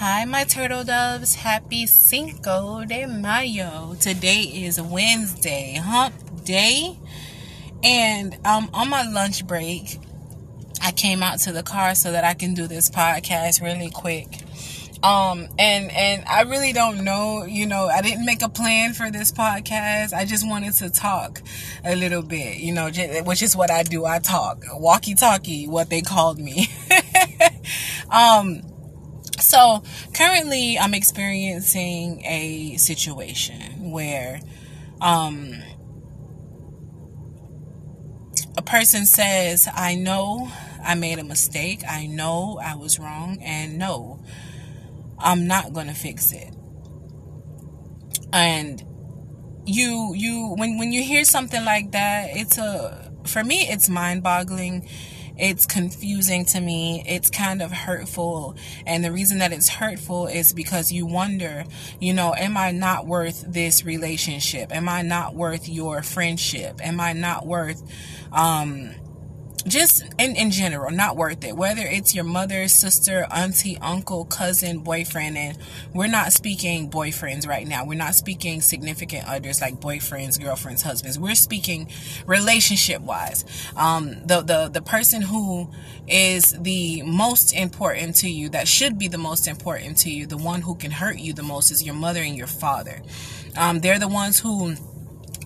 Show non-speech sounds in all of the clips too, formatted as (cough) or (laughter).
Hi, my turtle doves. Happy Cinco de Mayo. Today is Wednesday, hump day. And um, on my lunch break, I came out to the car so that I can do this podcast really quick. Um, and, and I really don't know, you know, I didn't make a plan for this podcast. I just wanted to talk a little bit, you know, which is what I do. I talk walkie talkie, what they called me. (laughs) um, so currently, I'm experiencing a situation where um, a person says, I know I made a mistake, I know I was wrong, and no, I'm not going to fix it. And you you when when you hear something like that it's a for me it's mind boggling it's confusing to me. It's kind of hurtful. And the reason that it's hurtful is because you wonder, you know, am I not worth this relationship? Am I not worth your friendship? Am I not worth, um, just in, in general, not worth it. Whether it's your mother, sister, auntie, uncle, cousin, boyfriend, and we're not speaking boyfriends right now. We're not speaking significant others like boyfriends, girlfriends, husbands. We're speaking relationship wise. Um, the, the, the person who is the most important to you, that should be the most important to you, the one who can hurt you the most is your mother and your father. Um, they're the ones who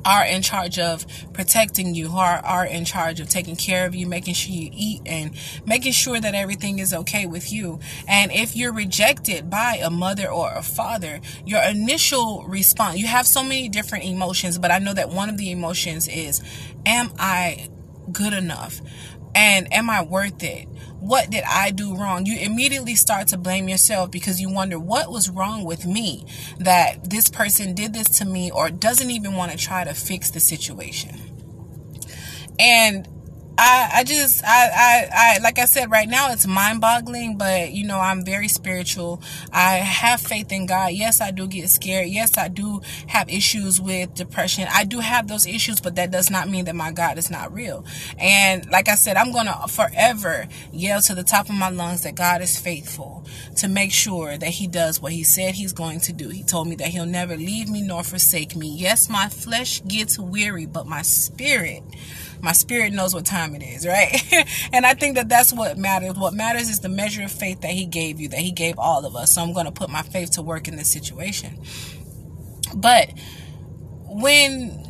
are in charge of protecting you, who are, are in charge of taking care of you, making sure you eat, and making sure that everything is okay with you. And if you're rejected by a mother or a father, your initial response, you have so many different emotions, but I know that one of the emotions is, Am I good enough? And am I worth it? What did I do wrong? You immediately start to blame yourself because you wonder what was wrong with me that this person did this to me or doesn't even want to try to fix the situation. And I, I just I, I I like I said right now it's mind boggling but you know I'm very spiritual. I have faith in God. Yes I do get scared. Yes I do have issues with depression. I do have those issues but that does not mean that my God is not real. And like I said I'm gonna forever yell to the top of my lungs that God is faithful to make sure that he does what he said he's going to do. He told me that he'll never leave me nor forsake me. Yes my flesh gets weary but my spirit my spirit knows what time it is, right? (laughs) and I think that that's what matters. What matters is the measure of faith that He gave you, that He gave all of us. So I'm going to put my faith to work in this situation. But when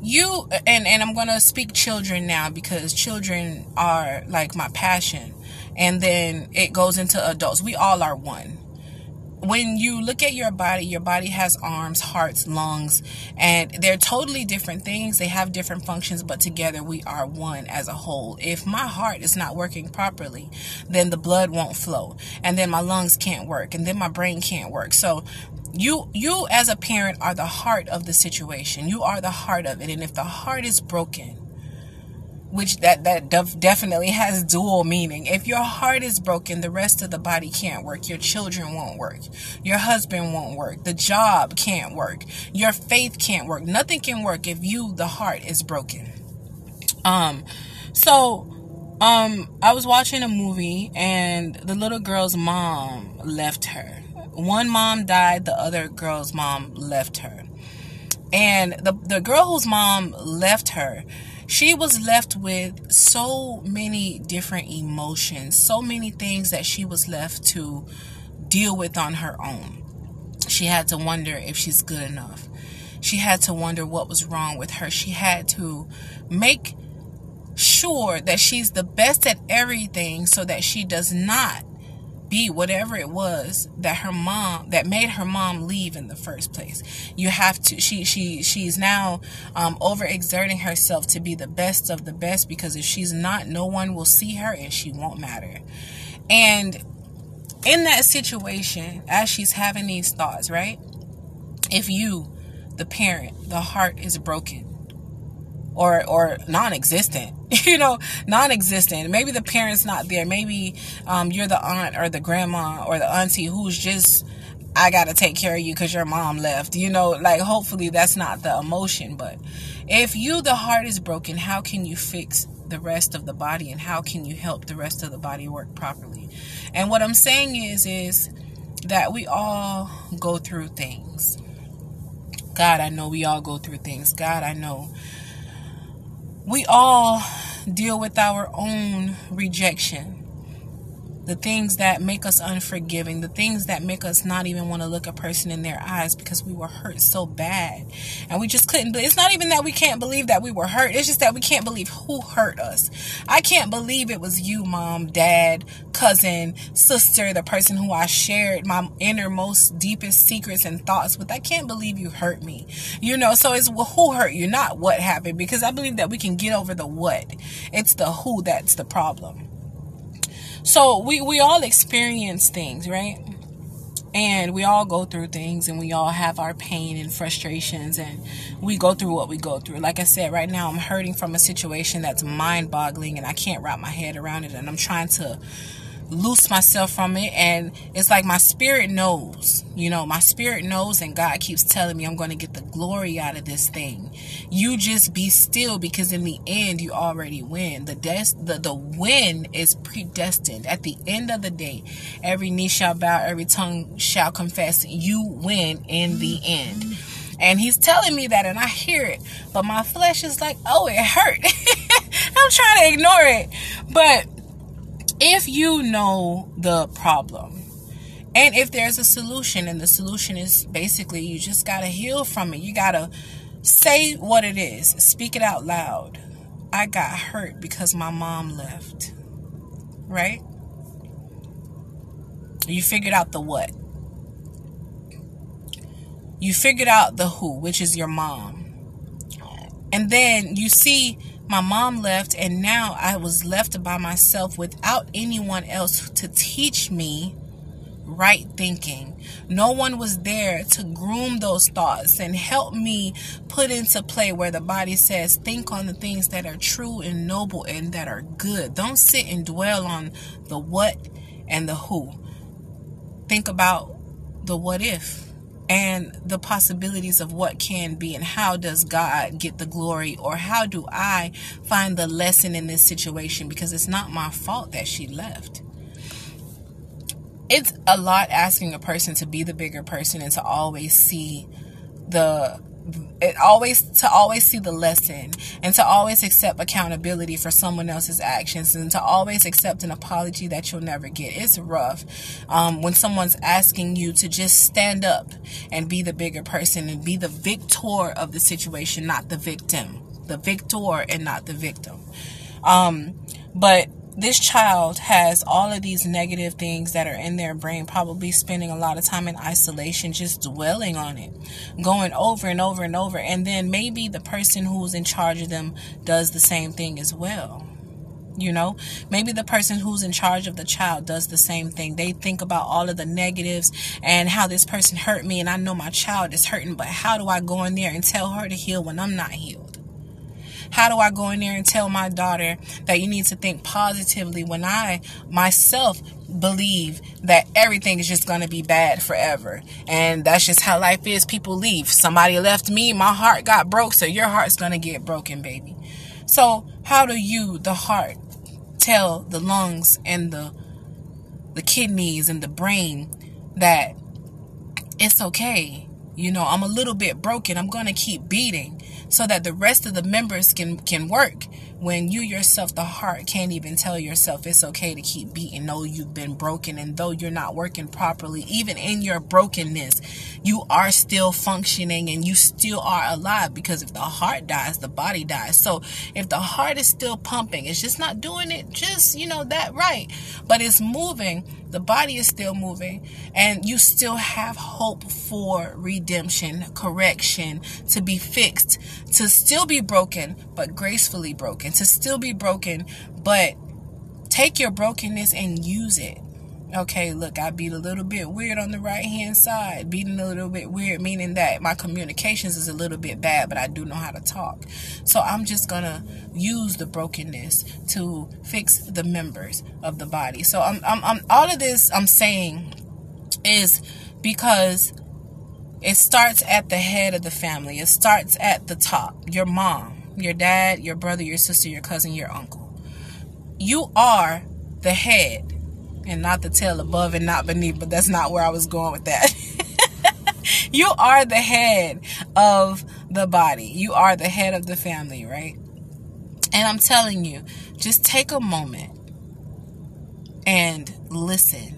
you and and I'm going to speak children now because children are like my passion and then it goes into adults. We all are one when you look at your body, your body has arms, hearts, lungs, and they're totally different things. They have different functions, but together we are one as a whole. If my heart is not working properly, then the blood won't flow, and then my lungs can't work, and then my brain can't work. So you you as a parent are the heart of the situation. You are the heart of it, and if the heart is broken, which that that def- definitely has dual meaning. If your heart is broken, the rest of the body can't work. Your children won't work. Your husband won't work. The job can't work. Your faith can't work. Nothing can work if you the heart is broken. Um so um I was watching a movie and the little girl's mom left her. One mom died, the other girl's mom left her. And the the girl whose mom left her she was left with so many different emotions, so many things that she was left to deal with on her own. She had to wonder if she's good enough. She had to wonder what was wrong with her. She had to make sure that she's the best at everything so that she does not be whatever it was that her mom that made her mom leave in the first place. You have to she she she's now um overexerting herself to be the best of the best because if she's not no one will see her and she won't matter. And in that situation as she's having these thoughts right if you the parent the heart is broken or or non-existent (laughs) you know non-existent maybe the parents not there maybe um, you're the aunt or the grandma or the auntie who's just i gotta take care of you because your mom left you know like hopefully that's not the emotion but if you the heart is broken how can you fix the rest of the body and how can you help the rest of the body work properly and what i'm saying is is that we all go through things. God, I know we all go through things. God, I know we all deal with our own rejection the things that make us unforgiving, the things that make us not even want to look a person in their eyes because we were hurt so bad. And we just couldn't. It's not even that we can't believe that we were hurt. It's just that we can't believe who hurt us. I can't believe it was you, mom, dad, cousin, sister, the person who I shared my innermost, deepest secrets and thoughts with. I can't believe you hurt me. You know, so it's well, who hurt you, not what happened, because I believe that we can get over the what. It's the who that's the problem. So we, we all experience things, right? And we all go through things and we all have our pain and frustrations and we go through what we go through. Like I said, right now I'm hurting from a situation that's mind boggling and I can't wrap my head around it and I'm trying to loose myself from it. And it's like my spirit knows you know my spirit knows and god keeps telling me i'm going to get the glory out of this thing. You just be still because in the end you already win. The des- the, the win is predestined. At the end of the day every knee shall bow every tongue shall confess you win in the end. And he's telling me that and i hear it but my flesh is like oh it hurt. (laughs) I'm trying to ignore it. But if you know the problem and if there's a solution and the solution is basically you just got to heal from it. You got to say what it is speak it out loud. I got hurt because my mom left right? You figured out the what? You figured out the who which is your mom. And then you see my mom left, and now I was left by myself without anyone else to teach me right thinking. No one was there to groom those thoughts and help me put into play where the body says, think on the things that are true and noble and that are good. Don't sit and dwell on the what and the who. Think about the what if and the possibilities of what can be and how does God get the glory or how do I find the lesson in this situation because it's not my fault that she left. It's a lot asking a person to be the bigger person and to always see the it always to always see the lesson and to always accept accountability for someone else's actions and to always accept an apology that you'll never get. It's rough um, when someone's asking you to just stand up and be the bigger person and be the victor of the situation not the victim. The victor and not the victim. Um, but this child has all of these negative things that are in their brain, probably spending a lot of time in isolation, just dwelling on it, going over and over and over. And then maybe the person who's in charge of them does the same thing as well. You know, maybe the person who's in charge of the child does the same thing. They think about all of the negatives and how this person hurt me, and I know my child is hurting, but how do I go in there and tell her to heal when I'm not healed? How do I go in there and tell my daughter that you need to think positively when I myself believe that everything is just going to be bad forever? And that's just how life is. People leave. Somebody left me, my heart got broke, so your heart's going to get broken, baby. So, how do you, the heart, tell the lungs and the the kidneys and the brain that it's okay? You know, I'm a little bit broken. I'm going to keep beating so that the rest of the members can can work when you yourself the heart can't even tell yourself it's okay to keep beating. Though you've been broken and though you're not working properly even in your brokenness you are still functioning and you still are alive because if the heart dies the body dies. So if the heart is still pumping it's just not doing it just you know that right. But it's moving. The body is still moving and you still have hope for redemption correction to be fixed to still be broken, but gracefully broken, to still be broken, but take your brokenness and use it. Okay, look, I beat a little bit weird on the right hand side. Beating a little bit weird, meaning that my communications is a little bit bad, but I do know how to talk. So I'm just gonna use the brokenness to fix the members of the body. So I'm, I'm, I'm all of this I'm saying is because it starts at the head of the family. It starts at the top. Your mom, your dad, your brother, your sister, your cousin, your uncle. You are the head. and not the tail above and not beneath, but that's not where I was going with that. (laughs) you are the head of the body. You are the head of the family, right? And I'm telling you, just take a moment and listen.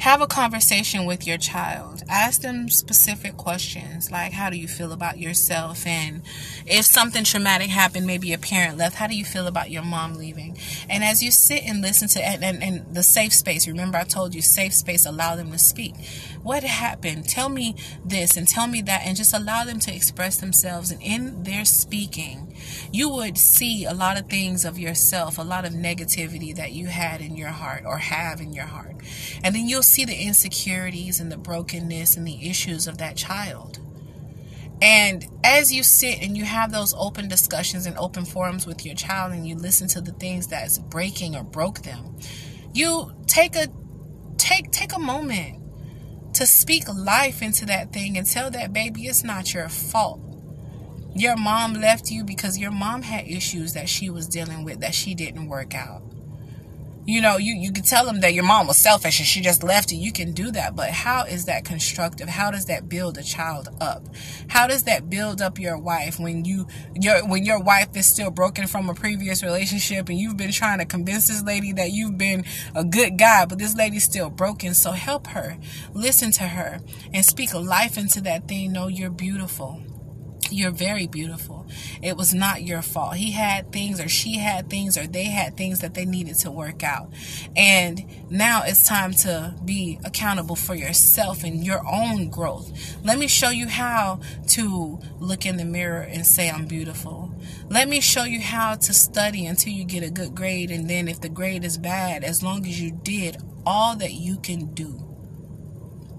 Have a conversation with your child. Ask them specific questions like, How do you feel about yourself? And if something traumatic happened, maybe a parent left, how do you feel about your mom leaving? And as you sit and listen to and, and, and the safe space, remember I told you safe space, allow them to speak. What happened? Tell me this and tell me that, and just allow them to express themselves. And in their speaking, you would see a lot of things of yourself, a lot of negativity that you had in your heart or have in your heart. And then you'll see the insecurities and the brokenness and the issues of that child. And as you sit and you have those open discussions and open forums with your child and you listen to the things that's breaking or broke them, you take a take take a moment to speak life into that thing and tell that baby it's not your fault. Your mom left you because your mom had issues that she was dealing with that she didn't work out. You know, you, you can tell them that your mom was selfish and she just left you. You can do that. But how is that constructive? How does that build a child up? How does that build up your wife when you your when your wife is still broken from a previous relationship and you've been trying to convince this lady that you've been a good guy, but this lady's still broken. So help her. Listen to her and speak life into that thing. Know you're beautiful. You're very beautiful. It was not your fault. He had things, or she had things, or they had things that they needed to work out. And now it's time to be accountable for yourself and your own growth. Let me show you how to look in the mirror and say, I'm beautiful. Let me show you how to study until you get a good grade. And then, if the grade is bad, as long as you did all that you can do,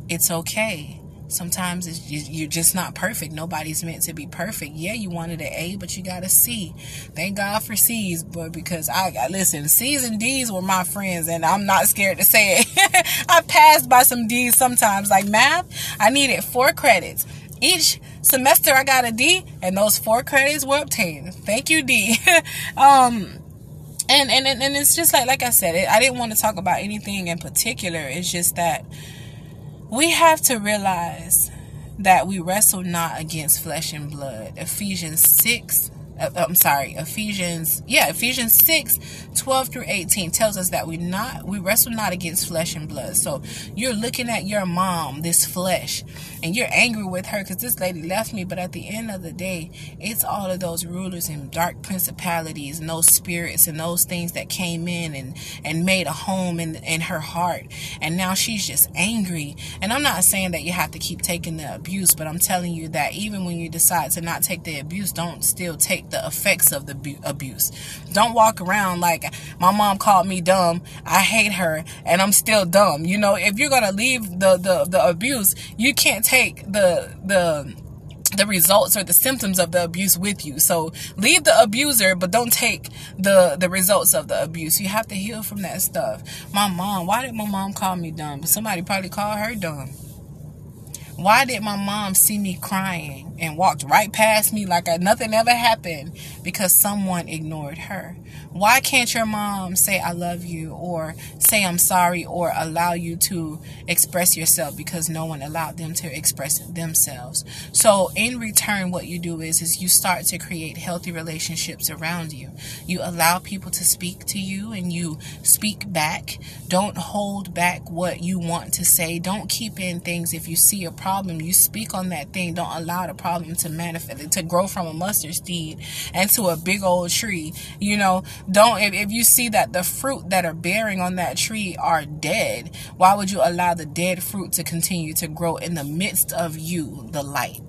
it's okay Sometimes it's, you're just not perfect. Nobody's meant to be perfect. Yeah, you wanted an A, but you got a C. Thank God for C's, but because I got listen, C's and D's were my friends, and I'm not scared to say it. (laughs) I passed by some D's sometimes, like math. I needed four credits each semester. I got a D, and those four credits were obtained. Thank you, D. (laughs) um, and and and it's just like like I said, I didn't want to talk about anything in particular. It's just that we have to realize that we wrestle not against flesh and blood. Ephesians 6 uh, Uh, uh, I'm sorry, Ephesians, yeah, Ephesians 6, 12 through 18 tells us that we not we wrestle not against flesh and blood. So you're looking at your mom, this flesh, and you're angry with her because this lady left me. But at the end of the day, it's all of those rulers and dark principalities and those spirits and those things that came in and, and made a home in, in her heart. And now she's just angry. And I'm not saying that you have to keep taking the abuse, but I'm telling you that even when you decide to not take the abuse, don't still take the effects of the abuse. Don't walk around like my mom called me dumb. I hate her and I'm still dumb. You know, if you're going to leave the, the, the abuse, you can't take the, the, the results or the symptoms of the abuse with you. So leave the abuser, but don't take the the results of the abuse. You have to heal from that stuff. My mom, why did my mom call me dumb? But somebody probably called her dumb. Why did my mom see me crying and walked right past me like nothing ever happened because someone ignored her? Why can't your mom say I love you or say I'm sorry or allow you to express yourself because no one allowed them to express themselves? So in return what you do is is you start to create healthy relationships around you. You allow people to speak to you and you speak back. Don't hold back what you want to say. Don't keep in things if you see a problem, you speak on that thing. Don't allow the problem to manifest to grow from a mustard seed into a big old tree. You know, don't if, if you see that the fruit that are bearing on that tree are dead why would you allow the dead fruit to continue to grow in the midst of you the light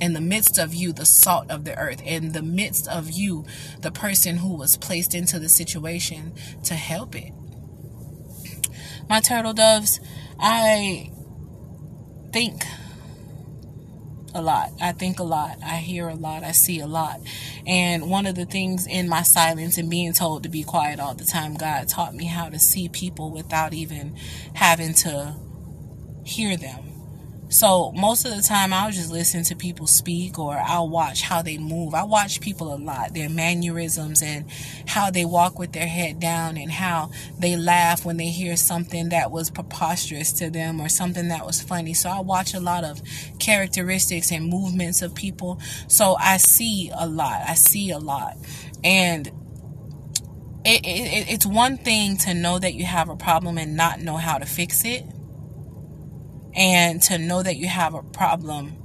in the midst of you the salt of the earth in the midst of you the person who was placed into the situation to help it my turtle doves i think a lot. I think a lot. I hear a lot. I see a lot. And one of the things in my silence and being told to be quiet all the time, God taught me how to see people without even having to hear them. So most of the time, I'll just listen to people speak or I'll watch how they move. I watch people a lot, their mannerisms and how they walk with their head down and how they laugh when they hear something that was preposterous to them or something that was funny. So I watch a lot of characteristics and movements of people. So I see a lot. I see a lot. And it, it, it's one thing to know that you have a problem and not know how to fix it and to know that you have a problem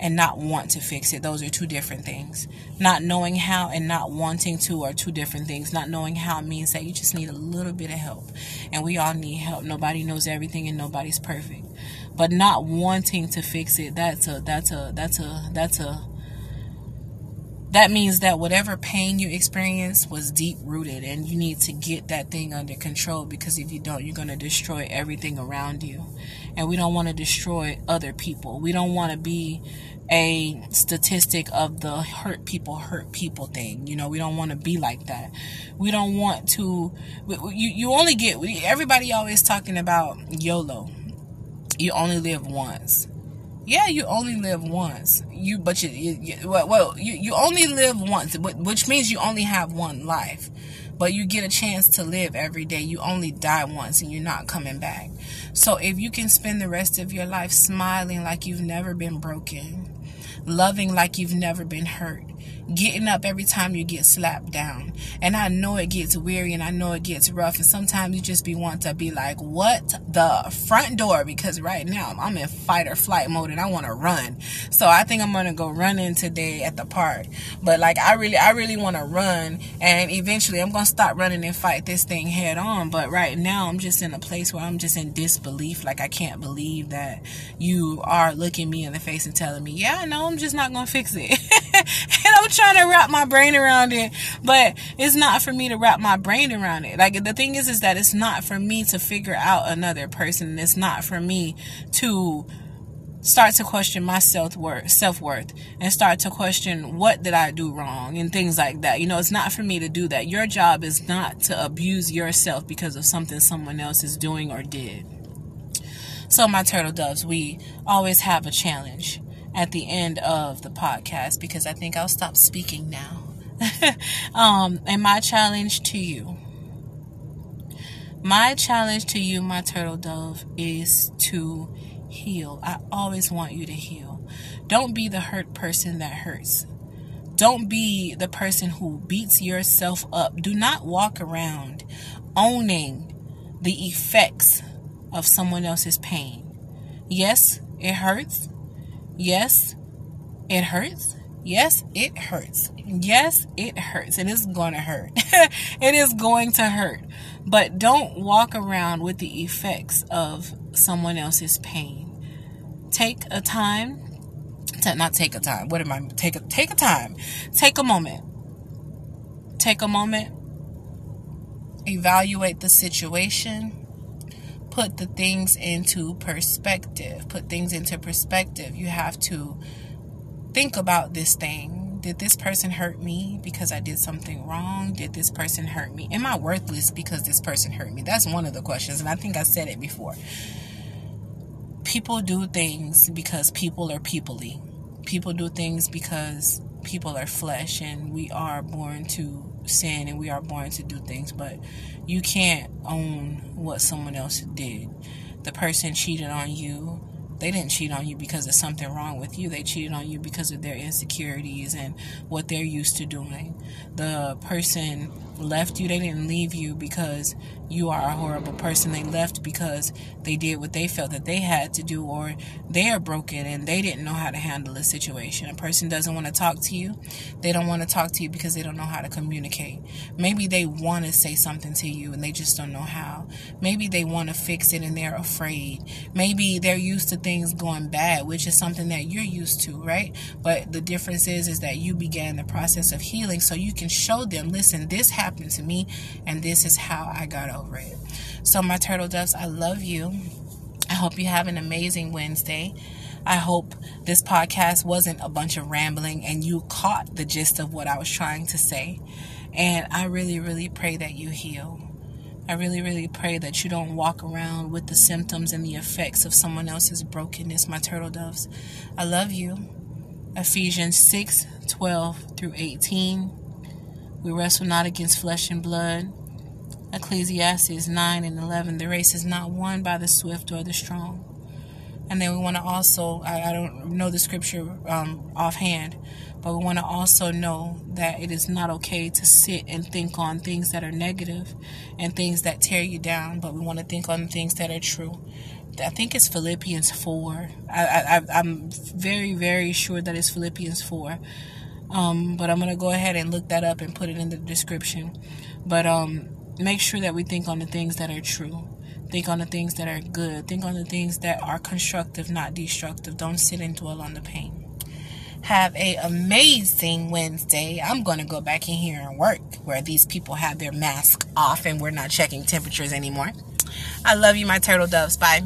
and not want to fix it. Those are two different things. Not knowing how and not wanting to are two different things. Not knowing how means that you just need a little bit of help. And we all need help. Nobody knows everything and nobody's perfect. But not wanting to fix it, that's a that's a that's a that's a that means that whatever pain you experience was deep rooted and you need to get that thing under control because if you don't, you're going to destroy everything around you. And we don't want to destroy other people. We don't want to be a statistic of the hurt people hurt people thing. You know, we don't want to be like that. We don't want to, you, you only get, everybody always talking about YOLO. You only live once yeah, you only live once. You, but you, you, you well, well, you, you only live once, which means you only have one life. But you get a chance to live every day. You only die once and you're not coming back. So if you can spend the rest of your life smiling like you've never been broken, loving like you've never been hurt, getting up every time you get slapped down. And I know it gets weary and I know it gets rough. And sometimes you just be want to be like, what the front door? Because right now I'm in fight or flight mode and I want to run. So I think I'm going to go running today at the park. But like, I really, I really want to run. And eventually I'm going to stop running and fight this thing head on. But right now I'm just in a place where I'm just in disbelief. Like I can't believe that you are looking me in the face and telling me, yeah, no, I'm just not going to fix it. (laughs) I'm trying to wrap my brain around it, but it's not for me to wrap my brain around it. Like the thing is, is that it's not for me to figure out another person. It's not for me to start to question my self-worth self-worth and start to question what did I do wrong and things like that. You know, it's not for me to do that. Your job is not to abuse yourself because of something someone else is doing or did. So my turtle doves, we always have a challenge at the end of the podcast because I think I'll stop speaking now. (laughs) um, and my challenge to you, my challenge to you, my turtle dove, is to heal. I always want you to heal. Don't be the hurt person that hurts. Don't be the person who beats yourself up. Do not walk around owning the effects of someone else's pain. Yes, it hurts. Yes, it hurts. Yes, it hurts. Yes, it hurts. And it's going to hurt. (laughs) it is going to hurt. But don't walk around with the effects of someone else's pain. Take a time to not take a time. What am I take a take a time. Take a moment. Take a moment. Evaluate the situation put the things into perspective. Put things into perspective. You have to think about this thing. Did this person hurt me because I did something wrong? Did this person hurt me? Am I worthless because this person hurt me? That's one of the questions, and I think I said it before. People do things because people are peoply. People do things because people are flesh and we are born to sin and we are born to do things, but you can't own what someone else did. The person cheated on you. They didn't cheat on you because of something wrong with you. They cheated on you because of their insecurities and what they're used to doing. The person left you, they didn't leave you because you are a horrible person. They left because they did what they felt that they had to do, or they are broken and they didn't know how to handle a situation. A person doesn't want to talk to you. They don't want to talk to you because they don't know how to communicate. Maybe they want to say something to you and they just don't know how. Maybe they want to fix it and they're afraid. Maybe they're used to things going bad, which is something that you're used to, right? But the difference is, is that you began the process of healing so you can show them, listen, this happened to me and this is how I got over it. So, my turtle doves, I love you. I hope you have an amazing Wednesday. I hope this podcast wasn't a bunch of rambling and you caught the gist of what I was trying to say. And I really, really pray that you heal I really, really pray that you don't walk around with the symptoms and the effects of someone else's brokenness, my turtle doves. I love you. Ephesians 6 12 through 18. We wrestle not against flesh and blood. Ecclesiastes 9 and 11. The race is not won by the swift or the strong. And then we want to also, I, I don't know the scripture um, offhand, but we want to also know that it is not okay to sit and think on things that are negative and things that tear you down, but we want to think on things that are true. I think it's Philippians 4. I, I, I'm very, very sure that it's Philippians 4. Um, but I'm going to go ahead and look that up and put it in the description. But um, make sure that we think on the things that are true. Think on the things that are good. Think on the things that are constructive, not destructive. Don't sit and dwell on the pain have a amazing Wednesday. I'm going to go back in here and work where these people have their mask off and we're not checking temperatures anymore. I love you, my turtle doves. Bye.